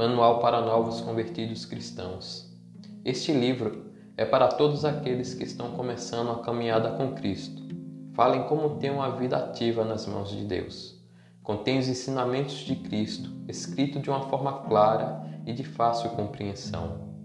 Manual para Novos Convertidos Cristãos. Este livro é para todos aqueles que estão começando a caminhada com Cristo. Falem como ter uma vida ativa nas mãos de Deus. Contém os ensinamentos de Cristo, escrito de uma forma clara e de fácil compreensão.